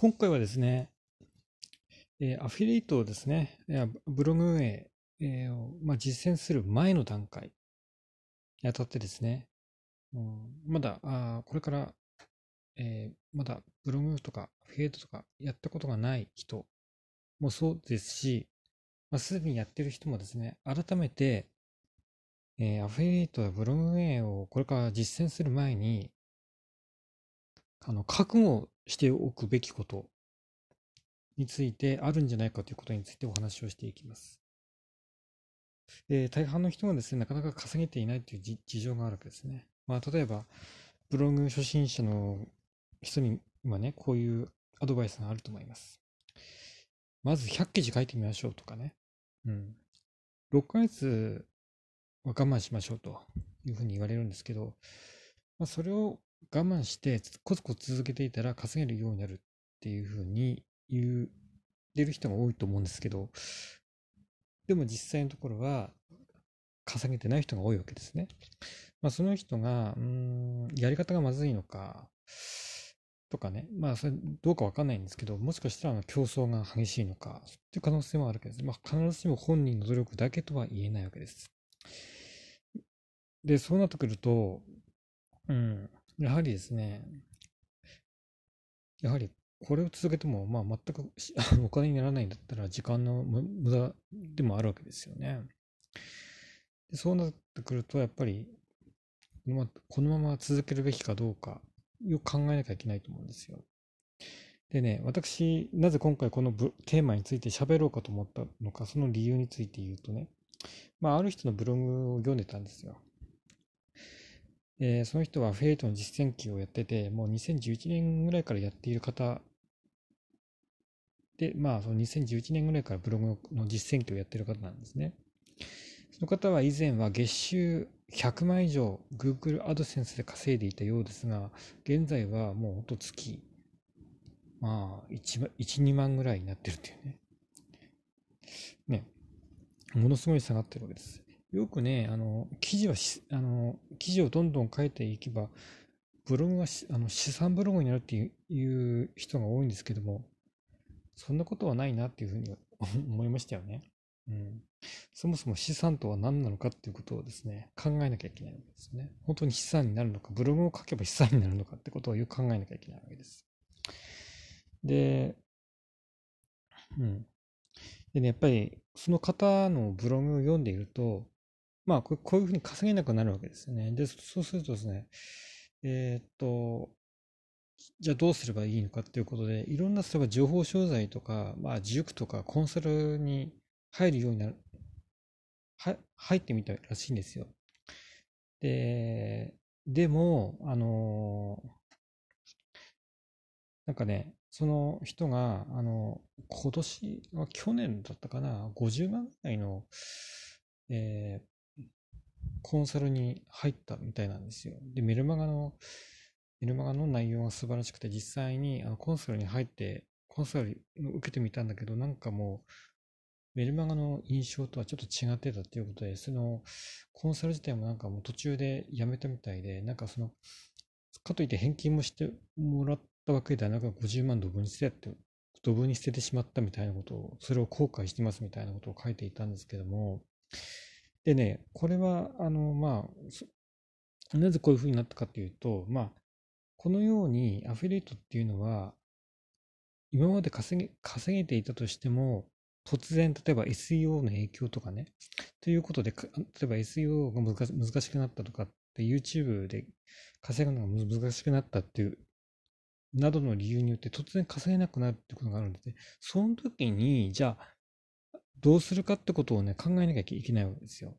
今回はですね、えーアフィリエイトをですね、ブログ運営、えーを、まあ、実践する前の段階にあたってですね、うんまだ、あこれから、えーまだブログとかアフィリエイトとかやったことがない人もそうですし、まあ、すでにやってる人もですね、改めて、えーアフィリエイトやブログ運営をこれから実践する前に、あの、覚悟しておくべきことについてあるんじゃないかということについてお話をしていきます。えー大半の人がですね、なかなか稼げていないという事情があるわけですね。まあ、例えば、ブログ初心者の人に今ね、こういうアドバイスがあると思います。まず100記事書いてみましょうとかね。うん。6ヶ月は我慢しましょうというふうに言われるんですけど、まあ、それを我慢してコツコツ続けていたら稼げるようになるっていうふうに言ってる人が多いと思うんですけど、でも実際のところは稼げてない人が多いわけですね。まあ、その人が、うん、やり方がまずいのか、とかね、まあ、それどうかわかんないんですけど、もしかしたら競争が激しいのか、っていう可能性もあるわけです。まあ、必ずしも本人の努力だけとは言えないわけです。で、そうなってくると、うん、やはりですね、やはりこれを続けても、まあ、全く お金にならないんだったら、時間の無駄でもあるわけですよね。そうなってくると、やっぱり、このまこのまま続けるべきかどうか、よく考えなきゃいけないと思うんですよ。でね、私、なぜ今回このテーマについて喋ろうかと思ったのか、その理由について言うとね、まあ、ある人のブログを読んでたんですよ。えーその人はフィリエイトの実践記をやってて、もう2011年ぐらいからやっている方で、まあ、その2011年ぐらいからブログの実践記をやっている方なんですね。その方は以前は月収100万以上 Google AdSense で稼いでいたようですが、現在はもうほんと月、まあ1、1 2万ぐらいになってるっていうね。ね。ものすごい下がってるわけです。よくね、あの、記事は、あの、記事をどんどん書いていけば、ブログはしあの資産ブログになるっていういう人が多いんですけども、そんなことはないなっていうふうに 思いましたよね。うん。そもそも資産とは何なのかっていうことをですね、考えなきゃいけないわけですね。本当に資産になるのか、ブログを書けば資産になるのかってことをよく考えなきゃいけないわけです。で、うん。でね、やっぱりその方のブログを読んでいると、まあこういうふうに稼げなくなるわけですよね。で、そうするとですね、えーっと、じゃあどうすればいいのかっていうことで、いろんな、例えば情報商材とか、まあ塾とかコンサルに入るようになる、は、入ってみたらしいんですよ。で、でも、あのなんかね、その人が、あの、今年、去年だったかな、50万ぐらいの、えーコンサルに入ったみたいなんですよ。で、メルマガの、メルマガの内容が素晴らしくて、実際にあのコンサルに入って、コンサルを受けてみたんだけど、なんかもう、メルマガの印象とはちょっと違ってたっていうことで、その、コンサル自体もなんかもう途中でやめたみたいで、なんかその、かといって返金もしてもらったわけではなく、50万ドブに捨てて、ドブに捨ててしまったみたいなことを、それを後悔してますみたいなことを書いていたんですけども、でね、これは、あの、まあ、なぜこういうふうになったかというと、まあ、このようにアフィリエイトっていうのは、今まで稼げ、稼げていたとしても、突然、例えば SEO の影響とかね、ということで、例えば SEO が難し難しくなったとかって、YouTube で稼ぐのが難しくなったっていう、などの理由によって突然稼げなくなるってことがあるんですね。その時に、じゃあ、どうするかってことをね、考えなきゃいけないわけですよ。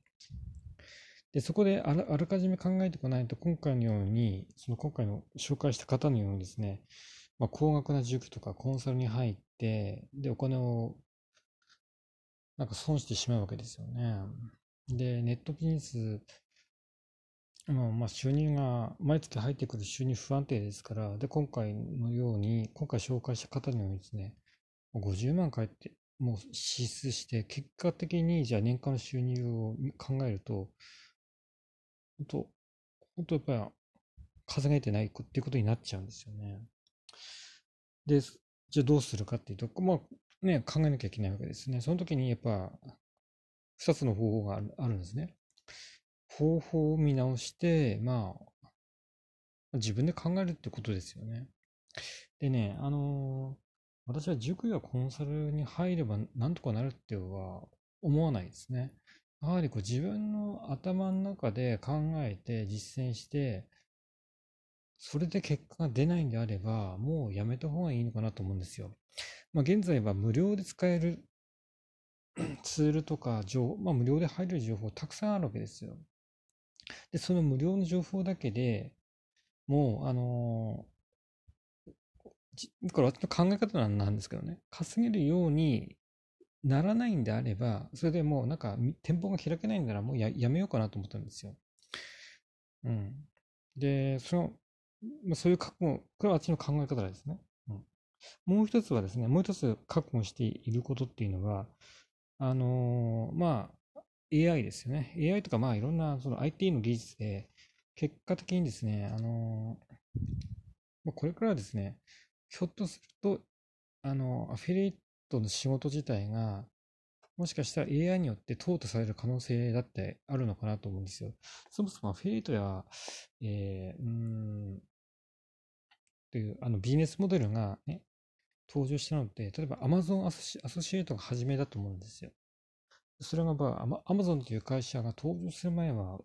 で、そこであらあらかじめ考えてこないと、今回のように、その今回の紹介した方のようにですね、まあ、高額な塾とかコンサルに入って、で、お金をなんか損してしまうわけですよね。で、ネットビジネス、まあ、収入が、毎月入ってくる収入不安定ですから、で、今回のように、今回紹介した方のようにですね、50万返って、もう支出して、結果的にじゃあ年間の収入を考えると、本当、本当やっぱり稼げてないっていうことになっちゃうんですよね。で、じゃあどうするかっていうと、まあね、考えなきゃいけないわけですね。その時にやっぱ、二つの方法があるんですね。方法を見直して、まあ、自分で考えるってことですよね。でね、あのー、私は塾やコンサルに入ればなんとかなるっては思わないですね。やはりこう自分の頭の中で考えて実践して、それで結果が出ないんであれば、もうやめた方がいいのかなと思うんですよ。まあ、現在は無料で使える ツールとか情報、まあ、無料で入れる情報たくさんあるわけですよ。で、その無料の情報だけでもう、あの、これ私の考え方なんですけどね、稼げるようにならないんであれば、それでもうなんか店舗が開けないんならもうやめようかなと思ったんですよ。うん。で、その、まあ、そういう覚悟、これはあっちの考え方ですね。うん。もう一つはですね、もう一つ覚悟していることっていうのは、あのー、まあ、AI ですよね。AI とか、まあ、いろんなその IT の技術で、結果的にですね、あのー、これからですね、ひょっとすると、あの、アフィリエイトの仕事自体が、もしかしたら AI によって淘汰される可能性だってあるのかなと思うんですよ。そもそもアフィリエイトや、えー、うん、という、あのビジネスモデルがね、登場したのって、例えば Amazon アソシアソシエイトが初めだと思うんですよ。それが、まあ、Amazon という会社が登場する前は、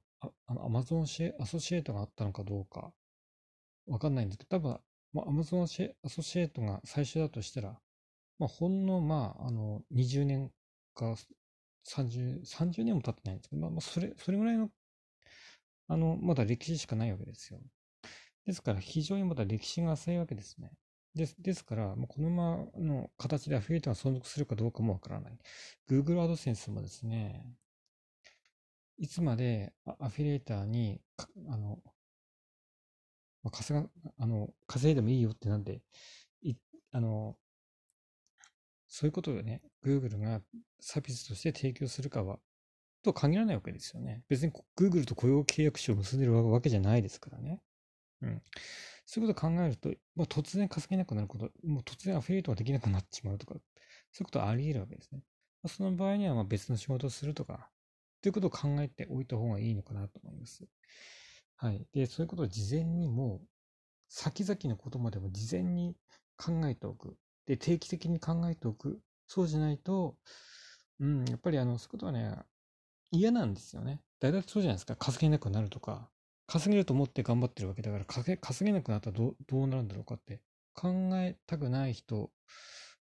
Amazon アソシエイトがあったのかどうか、わかんないんですけど、多分、まあ、Amazon アソシエイトが最初だとしたら、まあ、ほんの、まあ、あの、20年か30、30年も経ってないんですけど、まあ、それ、それぐらいの、あの、まだ歴史しかないわけですよ。ですから、非常にまだ歴史が浅いわけですね。ですですから、もうこのままの形でアフィリエイトが存続するかどうかもわからない。Google AdSense もですね、いつまでアフィリエイターに、あの、まあ、稼が、あの、稼いでもいいよってなんで、い、あの、そういうことをね、Google がサービスとして提供するかは、とは限らないわけですよね。別に Google と雇用契約書を結んでるわけじゃないですからね。うん。そういうことを考えると、まあ、突然稼げなくなること、もう突然アフィリエイトができなくなってしまうとか、そういうことはあり得るわけですね。まあ、その場合にはま別の仕事をするとか、ということを考えておいた方がいいのかなと思います。はい。で、そういうことを事前にもう、先々のことまでも事前に考えておく。で、定期的に考えておく。そうじゃないと、うん、やっぱりあの、そういうことはね、嫌なんですよね。大体そうじゃないですか。稼げなくなるとか、稼げると思って頑張ってるわけだから、稼げなくなったらどどうなるんだろうかって考えたくない人、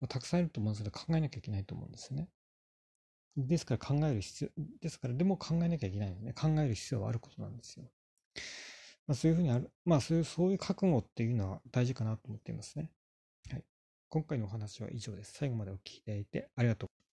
たくさんいると思うんですけど、考えなきゃいけないと思うんですよね。ですから考える必要、ですからでも考えなきゃいけないので、ね、考える必要はあることなんですよ。まあ、そういうふうにある、まあそういう、そういう覚悟っていうのは大事かなと思っていますね。はい。今回のお話は以上です。最後までお聞きいただいてありがとう。